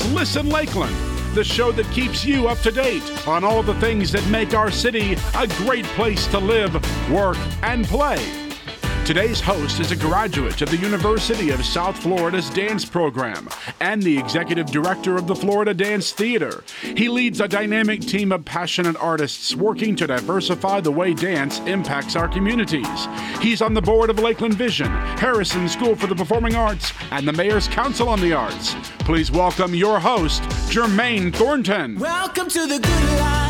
is Listen Lakeland, the show that keeps you up to date on all the things that make our city a great place to live, work, and play. Today's host is a graduate of the University of South Florida's dance program and the executive director of the Florida Dance Theater. He leads a dynamic team of passionate artists working to diversify the way dance impacts our communities. He's on the board of Lakeland Vision, Harrison School for the Performing Arts, and the Mayor's Council on the Arts. Please welcome your host, Jermaine Thornton. Welcome to the good life.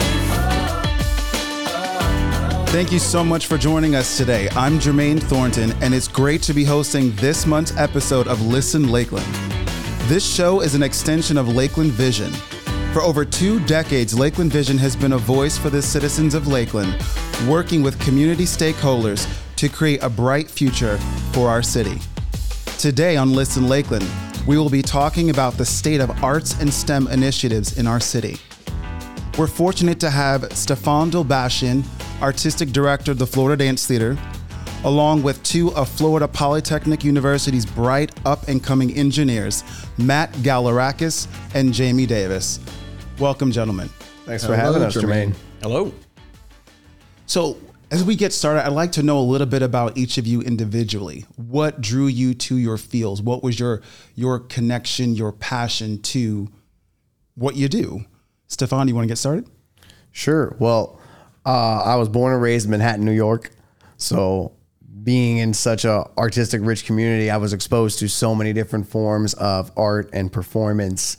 Thank you so much for joining us today. I'm Jermaine Thornton, and it's great to be hosting this month's episode of Listen Lakeland. This show is an extension of Lakeland Vision. For over two decades, Lakeland Vision has been a voice for the citizens of Lakeland, working with community stakeholders to create a bright future for our city. Today on Listen Lakeland, we will be talking about the state of arts and STEM initiatives in our city. We're fortunate to have Stefan Dolbashian, Artistic Director of the Florida Dance Theater, along with two of Florida Polytechnic University's bright up and coming engineers, Matt Giallourakis and Jaimie Davis. Welcome, gentlemen. Thanks for having us, Jermaine. Hello. So, as we get started, I'd like to know a little bit about each of you individually. What drew you to your fields? What was your your connection, your passion to what you do? Stefan, you want to get started? Sure. Well, uh, I was born and raised in Manhattan, New York. So, being in such a artistic rich community, I was exposed to so many different forms of art and performance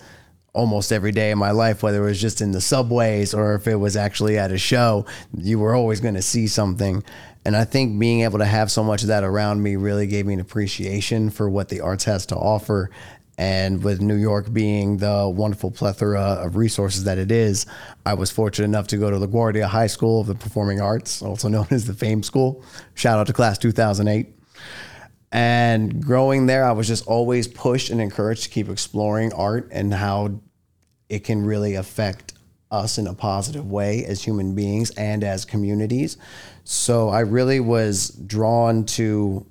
almost every day of my life, whether it was just in the subways or if it was actually at a show, you were always going to see something. And I think being able to have so much of that around me really gave me an appreciation for what the arts has to offer. And with New York being the wonderful plethora of resources that it is, I was fortunate enough to go to LaGuardia High School of the Performing Arts, also known as the Fame School. Shout out to class 2008. And growing there, I was just always pushed and encouraged to keep exploring art and how it can really affect us in a positive way as human beings and as communities. So I really was drawn to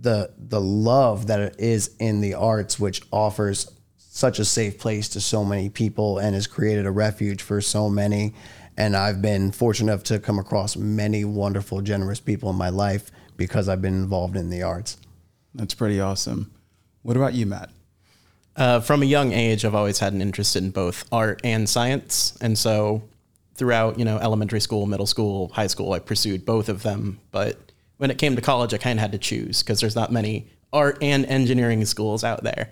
the the love that is in the arts, which offers such a safe place to so many people and has created a refuge for so many. And I've been fortunate enough to come across many wonderful, generous people in my life because I've been involved in the arts. That's pretty awesome. What about you, Matt? Uh, from a young age, I've always had an interest in both art and science, and so throughout you know elementary school, middle school, high school, I pursued both of them. But when it came to college, I kind of had to choose because there's not many art and engineering schools out there.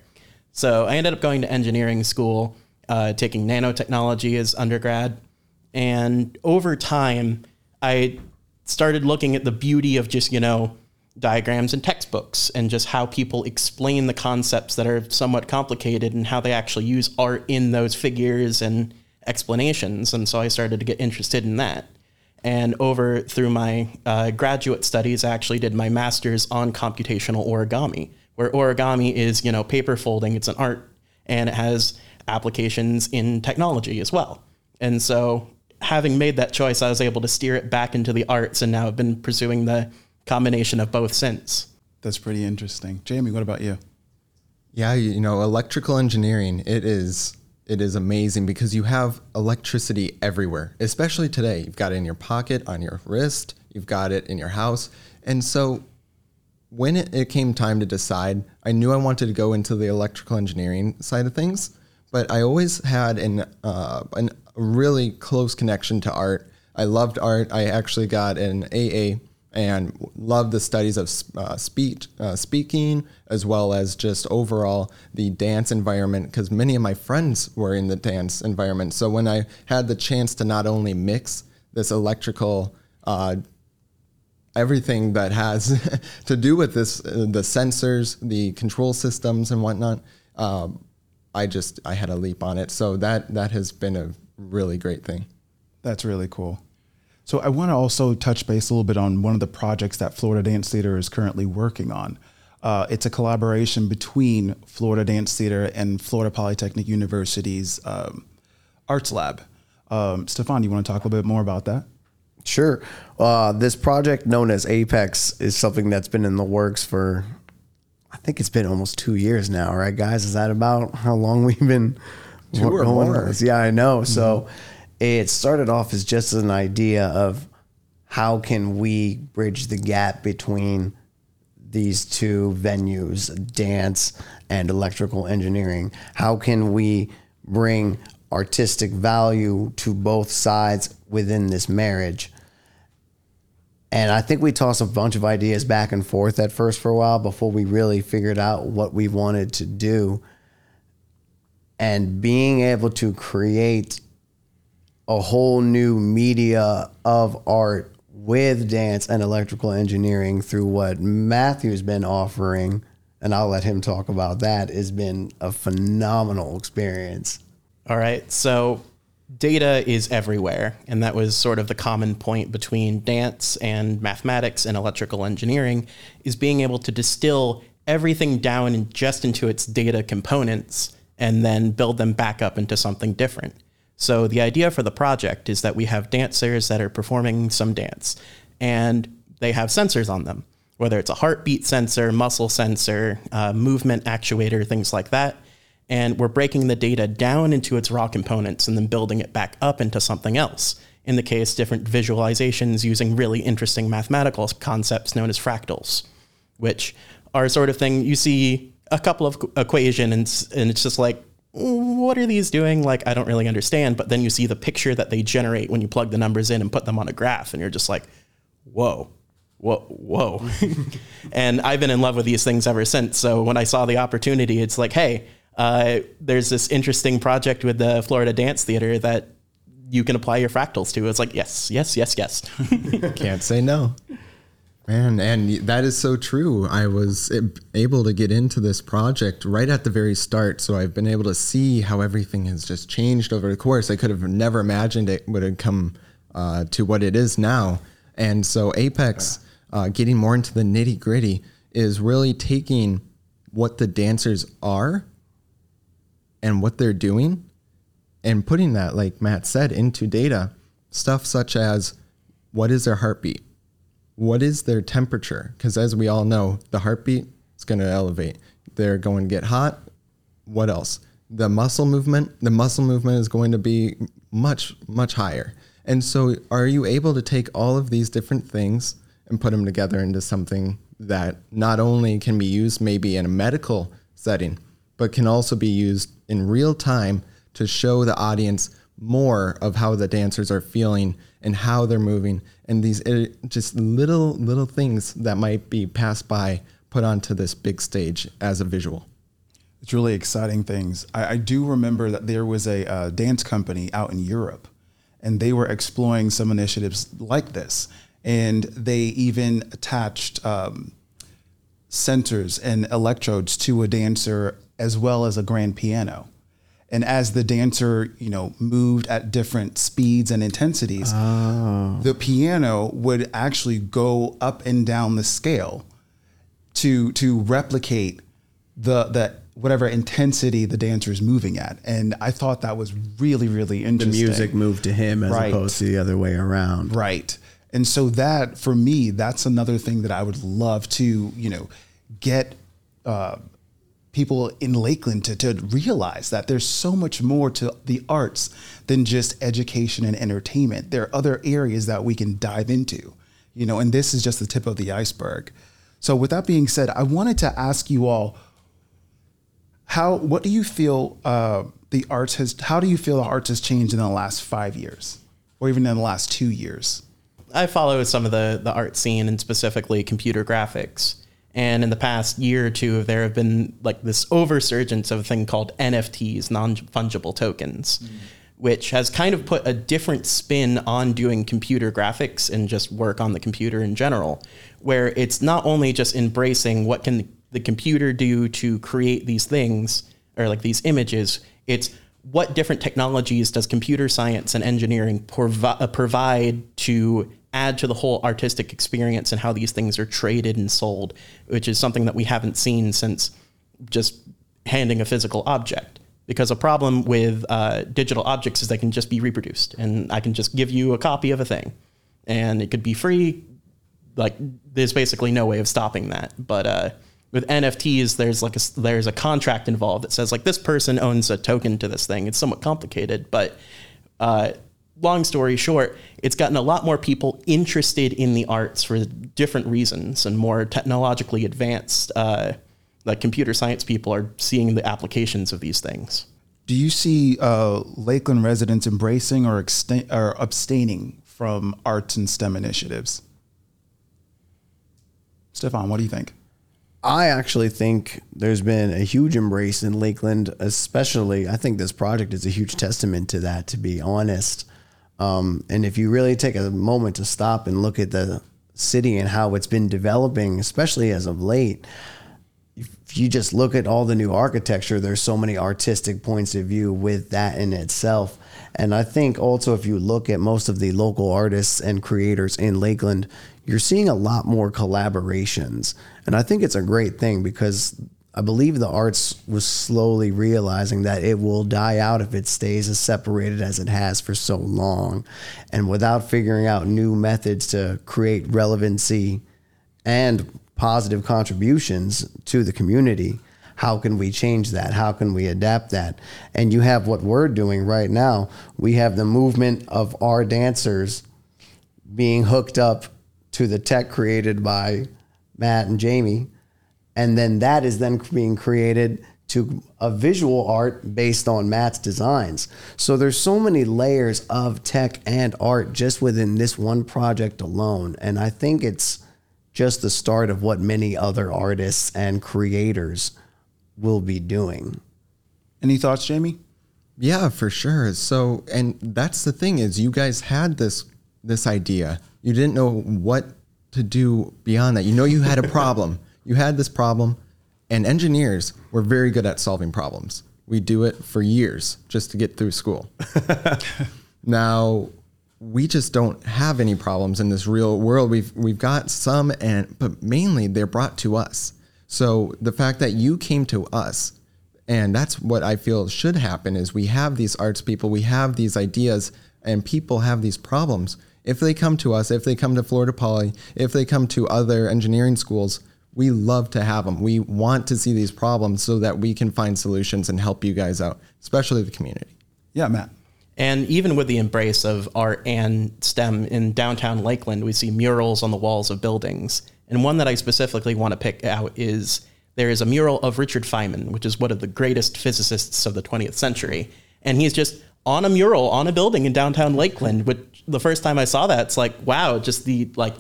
So I ended up going to engineering school, uh, taking nanotechnology as undergrad, and over time, I started looking at the beauty of just you know diagrams and textbooks and just how people explain the concepts that are somewhat complicated and how they actually use art in those figures and explanations. And so I started to get interested in that. And over through my uh, graduate studies, I actually did my master's on computational origami, where origami is, you know, paper folding. It's an art and it has applications in technology as well. And so having made that choice, I was able to steer it back into the arts and now I've been pursuing the combination of both since. That's pretty interesting. Jaimie, what about you? Yeah, you know, electrical engineering, it is it is amazing because you have electricity everywhere, especially today. You've got it in your pocket, on your wrist, you've got it in your house. And so when it, it came time to decide, I knew I wanted to go into the electrical engineering side of things, but I always had an, uh, an, a really close connection to art. I loved art. I actually got an AA and love the studies of uh, speech, uh, speaking, as well as just overall the dance environment, because many of my friends were in the dance environment. So when I had the chance to not only mix this electrical, uh, everything that has to do with this, uh, the sensors, the control systems, and whatnot, um, I just I had a leap on it. So that that has been a really great thing. That's really cool. So I want to also touch base a little bit on one of the projects that Florida Dance Theater is currently working on. Uh, it's a collaboration between Florida Dance Theater and Florida Polytechnic University's um, Arts Lab. Um, Stefan, you want to talk a little bit more about that? Sure. Uh, this project known as Apex is something that's been in the works for I think it's been almost two years now, right, guys? Is that about how long we've been Two or rolling more. Yeah, I know. So it started off as just an idea of how can we bridge the gap between these two venues, dance and electrical engineering? How can we bring artistic value to both sides within this marriage? And I think we tossed a bunch of ideas back and forth at first for a while before we really figured out what we wanted to do. And being able to create a whole new media of art with dance and electrical engineering through what Matthew's been offering, and I'll let him talk about that, has been a phenomenal experience. All right. So data is everywhere. And that was sort of the common point between dance and mathematics and electrical engineering is being able to distill everything down in just into its data components and then build them back up into something different. So the idea for the project is that we have dancers that are performing some dance and they have sensors on them, whether it's a heartbeat sensor, muscle sensor, uh, movement actuator, things like that and we're breaking the data down into its raw components and then building it back up into something else. In the case, different visualizations using really interesting mathematical concepts known as fractals, which are sort of thing you see a couple of equation and, and it's just like, what are these doing? Like, I don't really understand. But then you see the picture that they generate when you plug the numbers in and put them on a graph, and you're just like, whoa, whoa, whoa. and I've been in love with these things ever since. So when I saw the opportunity, it's like, hey, uh, there's this interesting project with the Florida Dance Theater that you can apply your fractals to. It's like, yes, yes, yes, yes. Can't say no. Man, and that is so true. I was able to get into this project right at the very start, so I've been able to see how everything has just changed over the course. I could have never imagined it would have come uh, to what it is now. And so, Apex, uh, getting more into the nitty gritty, is really taking what the dancers are and what they're doing and putting that, like Matt said, into data. Stuff such as what is their heartbeat? What is their temperature? Because as we all know, the heartbeat is going to elevate. They're going to get hot. What else? The muscle movement. The muscle movement is going to be much, much higher. And so, are you able to take all of these different things and put them together into something that not only can be used maybe in a medical setting, but can also be used in real time to show the audience more of how the dancers are feeling and how they're moving and these uh, just little little things that might be passed by put onto this big stage as a visual It's really exciting things. I, I do remember that there was a uh, dance company out in Europe, and they were exploring some initiatives like this. And they even attached um, sensors and electrodes to a dancer as well as a grand piano. And as the dancer, you know, moved at different speeds and intensities, the piano would actually go up and down the scale to to replicate the the whatever intensity the dancer is moving at. And I thought that was really really interesting. The music moved to him as Right. opposed to the other way around. Right. And so that for me, that's another thing that I would love to, you know, get uh, people in Lakeland to, to realize that there's so much more to the arts than just education and entertainment. There are other areas that we can dive into, you know, and this is just the tip of the iceberg. So with that being said, I wanted to ask you all how what do you feel uh, the arts has how do you feel the arts has changed in the last five years or even in the last two years I follow some of the the art scene and specifically computer graphics. And in the past year or two, there have been like this oversurgence of a thing called NFTs, non fungible tokens, which has kind of put a different spin on doing computer graphics and just work on the computer in general, where it's not only just embracing what can the computer do to create these things or like these images, it's what different technologies does computer science and engineering provi- uh, provide to add to the whole artistic experience and how these things are traded and sold, which is something that we haven't seen since just handing a physical object. Because a problem with uh, digital objects is they can just be reproduced, and I can just give you a copy of a thing, and it could be free. Like there's basically no way of stopping that. But uh, with NFTs, there's like a, there's a contract involved that says like this person owns a token to this thing. It's somewhat complicated, but uh, long story short, it's gotten a lot more people interested in the arts for different reasons and more technologically advanced. Uh, like computer science people are seeing the applications of these things. Do you see uh, Lakeland residents embracing or, exten- or abstaining from arts and STEM initiatives? Stefan, what do you think? I actually think there's been a huge embrace in Lakeland, especially. I think this project is a huge testament to that, to be honest. Um, and if you really take a moment to stop and look at the city and how it's been developing, especially as of late, if you just look at all the new architecture, there's so many artistic points of view with that in itself. And I think also if you look at most of the local artists and creators in Lakeland, you're seeing a lot more collaborations. And I think it's a great thing because I believe the arts was slowly realizing that it will die out if it stays as separated as it has for so long. And without figuring out new methods to create relevancy and positive contributions to the community, how can we change that? How can we adapt that? And you have what we're doing right now. We have the movement of our dancers being hooked up to the tech created by Matt and Jaimie. And then that is then being created to a visual art based on Matt's designs. So there's so many layers of tech and art just within this one project alone. And I think it's just the start of what many other artists and creators will be doing. Any thoughts, Jaimie? Yeah, for sure. So, and that's the thing is you guys had this this idea. You didn't know what to do beyond that. You know you had a problem. You had this problem and engineers were very good at solving problems. We do it for years just to get through school. now, we just don't have any problems in this real world. We've we've got some and but mainly they're brought to us. So the fact that you came to us and that's what I feel should happen is we have these arts people, we have these ideas and people have these problems. If they come to us, if they come to Florida Poly, if they come to other engineering schools, we love to have them. We want to see these problems so that we can find solutions and help you guys out, especially the community. Yeah, Matt. And even with the embrace of art and STEM in downtown Lakeland, we see murals on the walls of buildings. And one that I specifically want to pick out is there is a mural of Richard Feynman, which is one of the greatest physicists of the 20th century. And he's just on a mural on a building in downtown Lakeland, which the first time I saw that, it's like, wow, just the like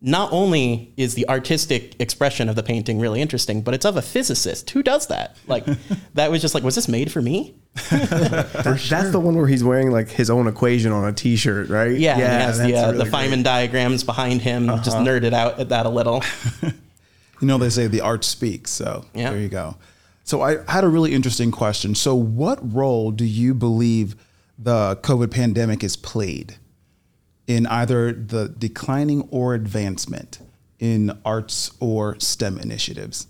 not only is the artistic expression of the painting really interesting, but it's of a physicist. Who does that? Like, that was just like, was this made for me? That- That's the one where he's wearing like his own equation on a T-shirt, right? Yeah, and he has the, that's uh, really the great. Uh-huh. Feynman diagrams behind him. Just nerded out at that a little. You know, they say the art speaks. So Yeah. there you go. So I had a really interesting question. So, what role do you believe the COVID pandemic has played in either the declining or advancement in arts or STEM initiatives?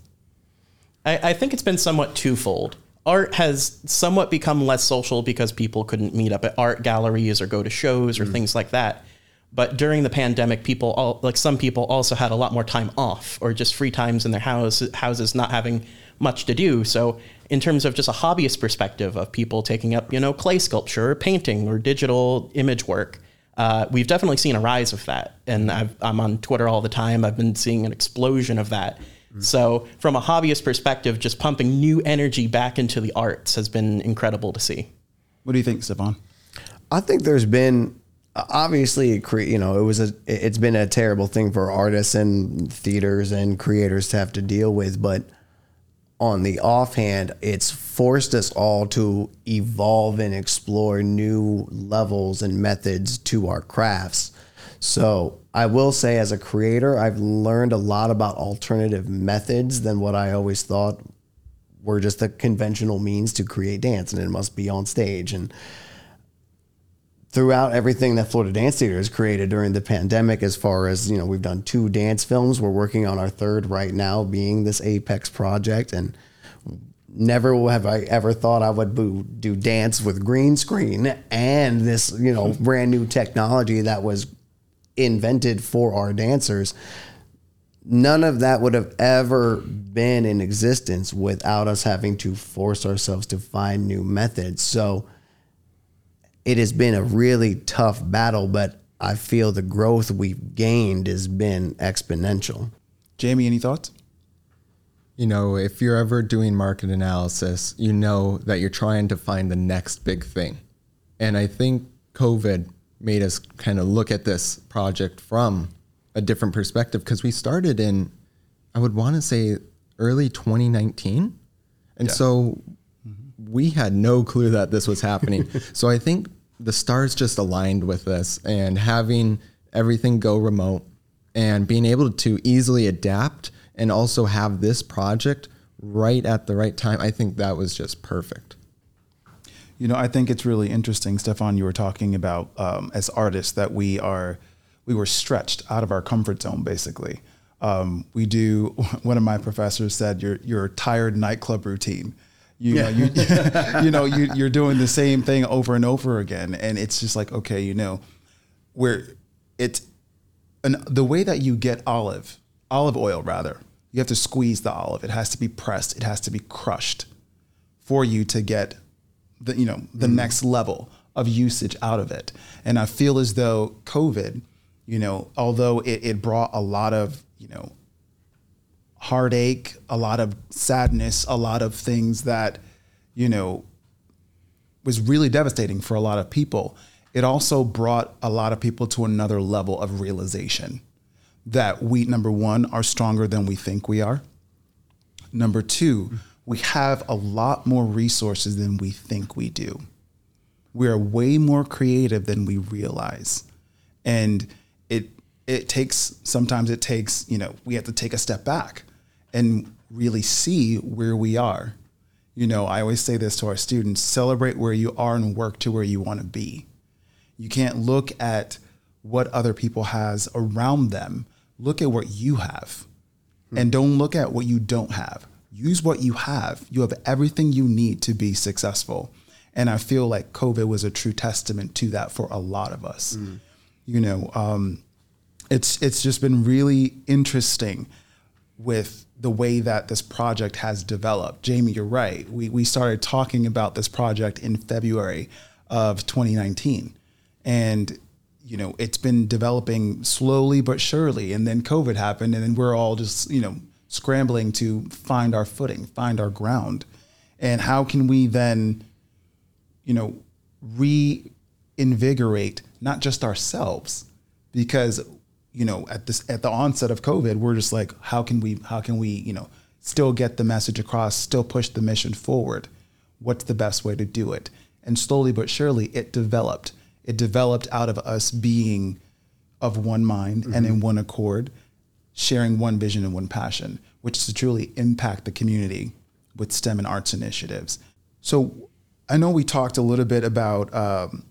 I, I think it's been somewhat twofold. Art has somewhat become less social because people couldn't meet up at art galleries or go to shows or mm. things like that. But during the pandemic, people all, like some people also had a lot more time off or just free times in their house, houses, not having much to do. So, in terms of just a hobbyist perspective of people taking up, you know, clay sculpture or painting or digital image work, uh, we've definitely seen a rise of that. And I've, I'm on Twitter all the time. I've been seeing an explosion of that. So, from a hobbyist perspective, just pumping new energy back into the arts has been incredible to see. What do you think, Stefan? I think there's been obviously it cre- you know it was a it's been a terrible thing for artists and theaters and creators to have to deal with but on the offhand it's forced us all to evolve and explore new levels and methods to our crafts. So I will say as a creator I've learned a lot about alternative methods than what I always thought were just the conventional means to create dance and it must be on stage. And throughout everything that Florida Dance Theater has created during the pandemic, as far as, you know, we've done two dance films. We're working on our third right now, being this Apex project. And never have I ever thought I would do dance with green screen and this, you know, brand new technology that was invented for our dancers. none of that would have ever been in existence without us having to force ourselves to find new methods. So it has been a really tough battle, but I feel the growth we've gained has been exponential. Jaimie, any thoughts? You know, if you're ever doing market analysis, you know that you're trying to find the next big thing. And I think COVID made us kind of look at this project from a different perspective because we started in, I would want to say, early 2019. And so we had no clue that this was happening. so I think the stars just aligned with this and having everything go remote and being able to easily adapt and also have this project right at the right time. I think that was just perfect. You know, I think it's really interesting, Stefan. You were talking about um, as artists that we are, we were stretched out of our comfort zone. Basically, um, we do. One of my professors said, "Your your tired nightclub routine." You know, you, you know, you, you're doing the same thing over and over again, and it's just like, okay, you know, where it's, and the way that you get olive, olive oil rather, you have to squeeze the olive. It has to be pressed. It has to be crushed for you to get the you know the mm. next level of usage out of it. And I feel as though COVID, you know, although it, it brought a lot of you know heartache, a lot of sadness, a lot of things that you know was really devastating for a lot of people. It also brought a lot of people to another level of realization that we number one are stronger than we think we are. Number two, we have a lot more resources than we think we do. We are way more creative than we realize. And it it takes sometimes it takes, you know, we have to take a step back and really see where we are. You know, I always say this to our students, celebrate where you are and work to where you want to be. You can't look at what other people has around them. Look at what you have. And don't look at what you don't have. Use what you have. You have everything you need to be successful. And I feel like COVID was a true testament to that for a lot of us. You know, um, it's it's just been really interesting with the way that this project has developed. Jaimie, you're right. We we started talking about this project in February of 2019, and you know it's been developing slowly but surely. And then COVID happened, and then we're all just you know scrambling to find our footing, find our ground, and how can we then, you know, reinvigorate not just ourselves because you know at this at the onset of covid we're just like how can we how can we you know still get the message across still push the mission forward? What's the best way to do it? And slowly but surely it developed. It developed out of us being of one mind and in one accord sharing one vision and one passion which is to truly impact the community with stem and arts initiatives. So i know we talked a little bit about um,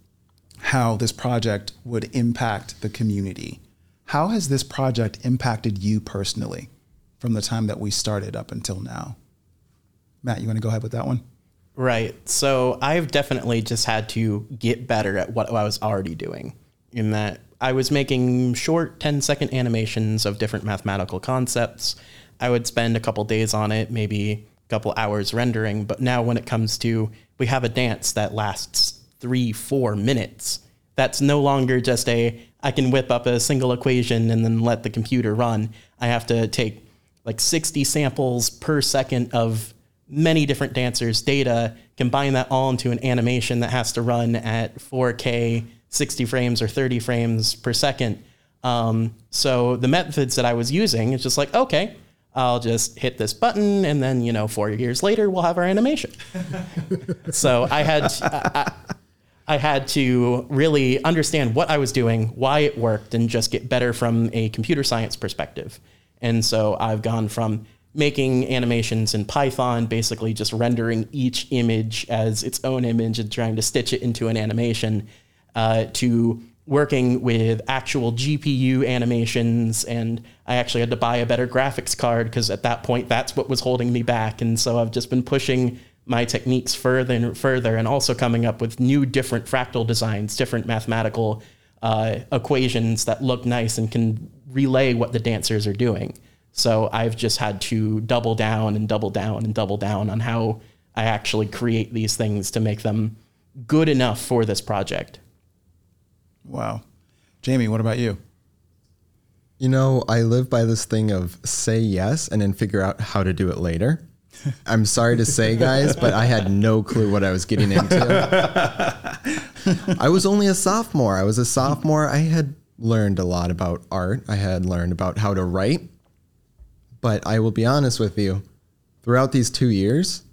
how this project would impact the community. How has this project impacted you personally from the time that we started up until now? Matt, you want to go ahead with that one? Right. So I've definitely just had to get better at what I was already doing. In that I was making short 10 second animations of different mathematical concepts. I would spend a couple days on it, maybe a couple hours rendering. But now when it comes to, we have a dance that lasts three, four minutes. That's no longer just a, I can whip up a single equation and then let the computer run. I have to take like 60 samples per second of many different dancers' data, combine that all into an animation that has to run at 4K, 60 frames or 30 frames per second. Um, so the methods that I was using is just like, okay, I'll just hit this button, and then you know, four years later, we'll have our animation. so I had I, I had to really understand what I was doing, why it worked, and just get better from a computer science perspective. And so I've gone from making animations in Python, basically just rendering each image as its own image and trying to stitch it into an animation, uh, to working with actual GPU animations. And I actually had to buy a better graphics card because at that point, that's what was holding me back. And so I've just been pushing my techniques further and further and also coming up with new different fractal designs, different mathematical uh, equations that look nice and can relay what the dancers are doing. So I've just had to double down and double down and double down on how I actually create these things to make them good enough for this project. Wow. Jaimie, what about you? You know, I live by this thing of say yes and then figure out how to do it later. I'm sorry to say, guys, but I had no clue what I was getting into. I was only a sophomore. I was a sophomore. I had learned a lot about art, I had learned about how to write. But I will be honest with you, throughout these two years,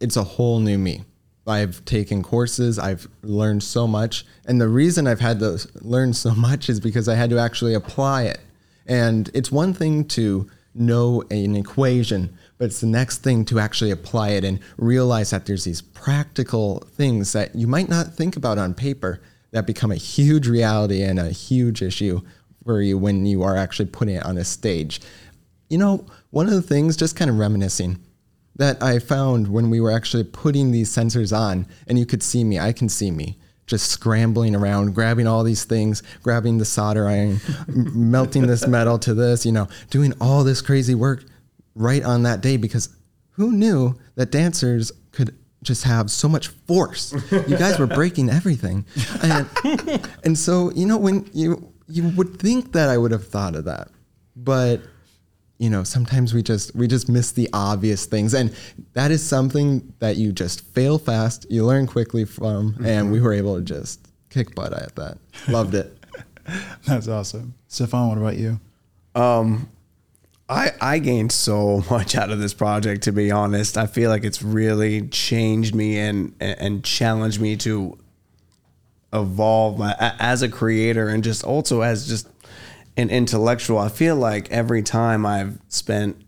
it's a whole new me. I've taken courses, I've learned so much. And the reason I've had to learn so much is because I had to actually apply it. And it's one thing to know an equation, but it's the next thing to actually apply it and realize that there's these practical things that you might not think about on paper that become a huge reality and a huge issue for you when you are actually putting it on a stage. You know, one of the things, just kind of reminiscing, that I found when we were actually putting these sensors on, and you could see me, I can see me just scrambling around, grabbing all these things, grabbing the solder iron, melting this metal to this, you know, doing all this crazy work right on that day because who knew that dancers could just have so much force? You guys were breaking everything. And, and so, you know, when you you would think that I would have thought of that. But you know sometimes we just we just miss the obvious things and that is something that you just fail fast you learn quickly from and we mm-hmm. were able to just kick butt at that loved it That's awesome. Stefan, what about you? Um, I, I gained so much out of this project to be honest. I feel like it's really changed me and and challenged me to evolve my, as a creator and just also as just an intellectual. I feel like every time I've spent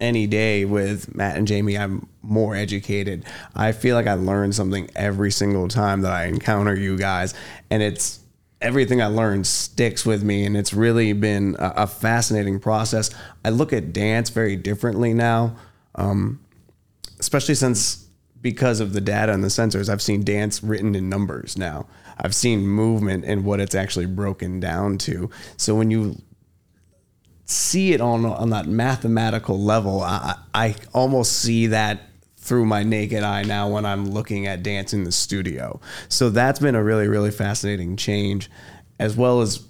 any day with Matt and Jaimie, I'm more educated. I feel like I learn something every single time that I encounter you guys, and it's everything I learned sticks with me, and it's really been a, a fascinating process. I look at dance very differently now, um, especially since because of the data and the sensors, I've seen dance written in numbers now. I've seen movement and what it's actually broken down to. So when you see it on on that mathematical level. I, I almost see that through my naked eye now when I'm looking at dance in the studio. So that's been a really really fascinating change, as well as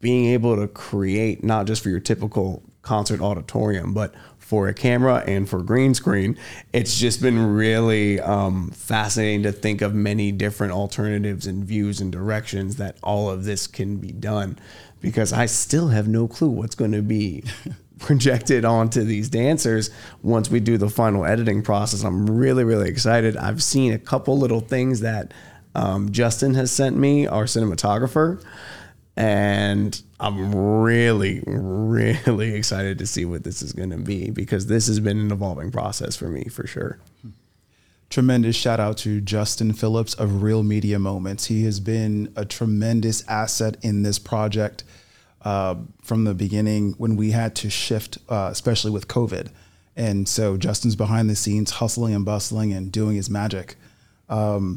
being able to create not just for your typical concert auditorium, but for a camera and for green screen. It's just been really um, fascinating to think of many different alternatives and views and directions that all of this can be done because I still have no clue what's going to be projected onto these dancers once we do the final editing process. I'm really, really excited. I've seen a couple little things that um, Justin has sent me, our cinematographer, and I'm really, really excited to see what this is going to be because this has been an evolving process for me for sure. Tremendous shout out to Justin Phillips of Real Media Moments. He has been a tremendous asset in this project uh, from the beginning when we had to shift, uh, especially with COVID. And so Justin's behind the scenes, hustling and bustling and doing his magic.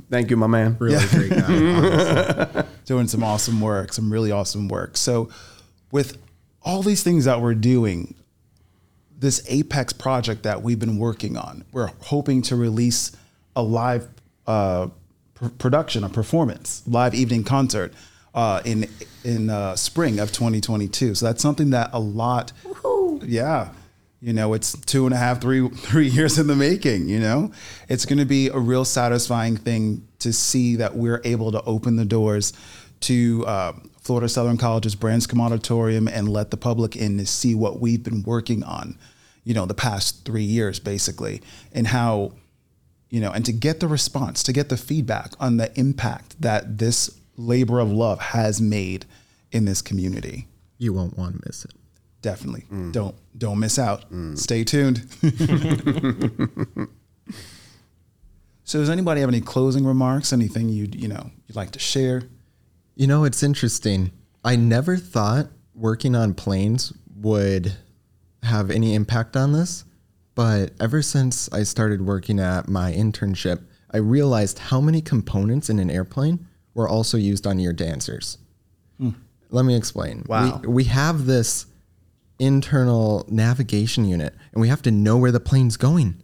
Thank you, my man. really great guy doing some awesome work, some really awesome work. So, with all these things that we're doing, this Apex project that we've been working on, we're hoping to release a live uh, pr- production, a performance, live evening concert uh, in in uh, spring of 2022. So that's something that a lot, yeah. You know, it's two and a half, three, three years in the making. You know, it's going to be a real satisfying thing to see that we're able to open the doors to uh, Florida Southern College's Branscomb Auditorium and let the public in to see what we've been working on. You know, the past three years, basically, and how you know, and to get the response, to get the feedback on the impact that this labor of love has made in this community. you won't want to miss it Definitely. Mm. Don't don't miss out. Mm. Stay tuned. so does anybody have any closing remarks? Anything you you know you'd like to share? You know, it's interesting. I never thought working on planes would have any impact on this, but ever since I started working at my internship, I realized how many components in an airplane were also used on your dancers. Hmm. Let me explain. Wow. We, we have this internal navigation unit, and we have to know where the plane's going.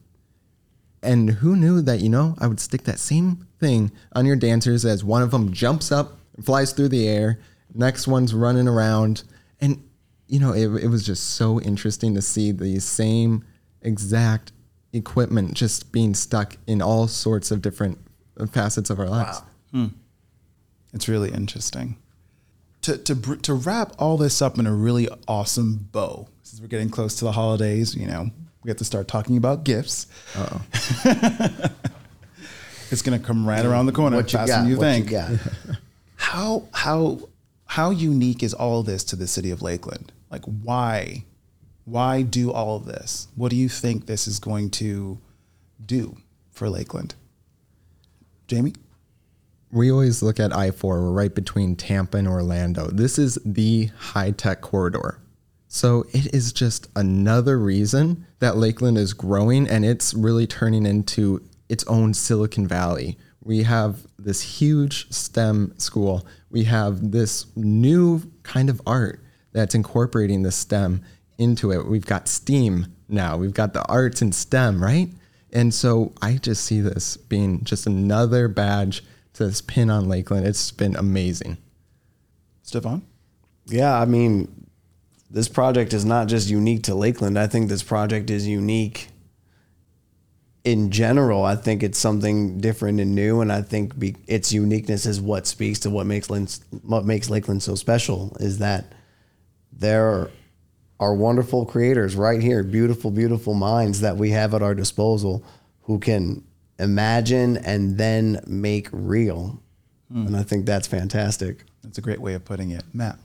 And who knew that, you know, I would stick that same thing on your dancers as one of them jumps up and flies through the air, next one's running around. And, you know, it, it was just so interesting to see the same exact equipment just being stuck in all sorts of different facets of our lives. Hmm. It's really interesting. To, to, to wrap all this up in a really awesome bow, since we're getting close to the holidays, you know, we have to start talking about gifts. Uh-oh. it's going to come right around the corner, What you faster got? than you what think. you got? How, how, how unique is all this to the city of Lakeland? Like, why, why do all of this? What do you think this is going to do for Lakeland? Jaimie? We always look at I 4, we're right between Tampa and Orlando. This is the high tech corridor. So it is just another reason that Lakeland is growing and it's really turning into its own Silicon Valley. We have this huge STEM school. We have this new kind of art that's incorporating the STEM into it. We've got STEAM now, we've got the arts and STEM, right? And so I just see this being just another badge to this pin on Lakeland. It's been amazing. Stefan? Yeah, I mean, this project is not just unique to Lakeland. I think this project is unique in general. I think it's something different and new, and I think be, its uniqueness is what speaks to what makes Lin- what makes Lakeland so special. Is that there are wonderful creators right here, beautiful, beautiful minds that we have at our disposal who can imagine and then make real. Hmm. And I think that's fantastic. That's a great way of putting it. Matt?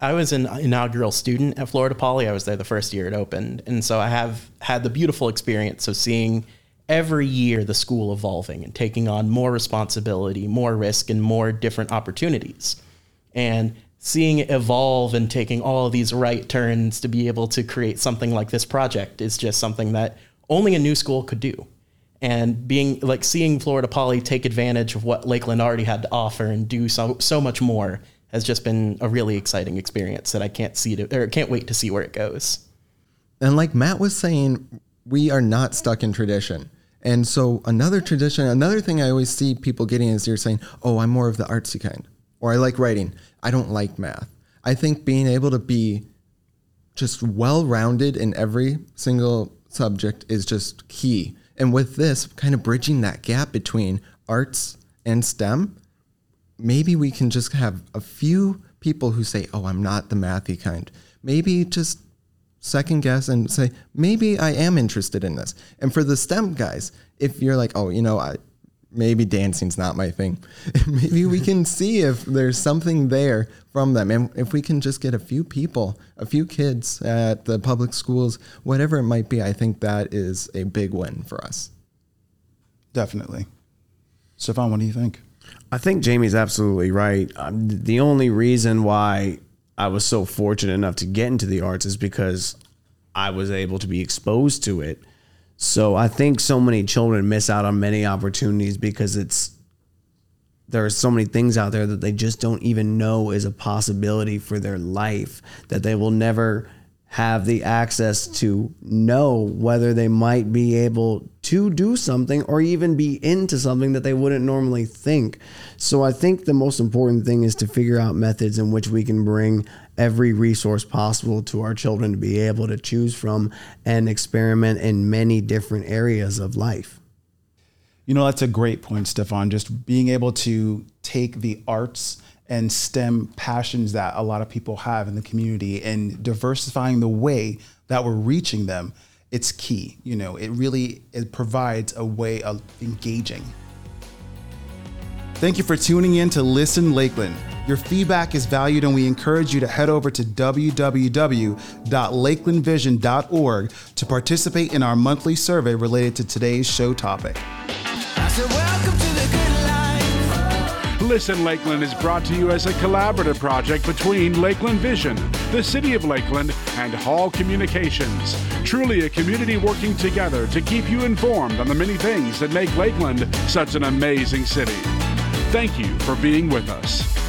I was an inaugural student at Florida Poly. I was there the first year it opened. And so I have had the beautiful experience of seeing every year the school evolving and taking on more responsibility, more risk, and more different opportunities. And seeing it evolve and taking all of these right turns to be able to create something like this project is just something that only a new school could do. And being like seeing Florida Poly take advantage of what Lakeland already had to offer and do so so much more has just been a really exciting experience that I can't see to or can't wait to see where it goes. And like Matt was saying, we are not stuck in tradition. And so another tradition, another thing I always see people getting is you're saying, "Oh, I'm more of the artsy kind," or "I like writing. I don't like math." I think being able to be just well-rounded in every single subject is just key. And with this, kind of bridging that gap between arts and STEM, maybe we can just have a few people who say, "Oh, I'm not the mathy kind." Maybe just second guess and say, "Maybe I am interested in this." And for the STEM guys, if you're like, "Oh, you know, I maybe dancing's not my thing," maybe we can see if there's something there from them, and if we can just get a few people, a few kids at the public schools, whatever it might be, I think that is a big win for us. Definitely. Stefan, what do you think? I think Jaimie's absolutely right. Um, the only reason why I was so fortunate enough to get into the arts is because I was able to be exposed to it. So I think so many children miss out on many opportunities because it's there are so many things out there that they just don't even know is a possibility for their life that they will never have the access to know whether they might be able to do something or even be into something that they wouldn't normally think. So I think the most important thing is to figure out methods in which we can bring every resource possible to our children to be able to choose from and experiment in many different areas of life. You know, that's a great point, Stefan. Just being able to take the arts and STEM passions that a lot of people have in the community and diversifying the way that we're reaching them, it's key. You know, it really it provides a way of engaging. Thank you for tuning in to Listen Lakeland. Your feedback is valued, and we encourage you to head over to www.lakelandvision.org to participate in our monthly survey related to today's show topic. I said, welcome to the good life. Listen Lakeland is brought to you as a collaborative project between Lakeland Vision, the City of Lakeland, and Hall Communications. Truly a community working together to keep you informed on the many things that make Lakeland such an amazing city. Thank you for being with us.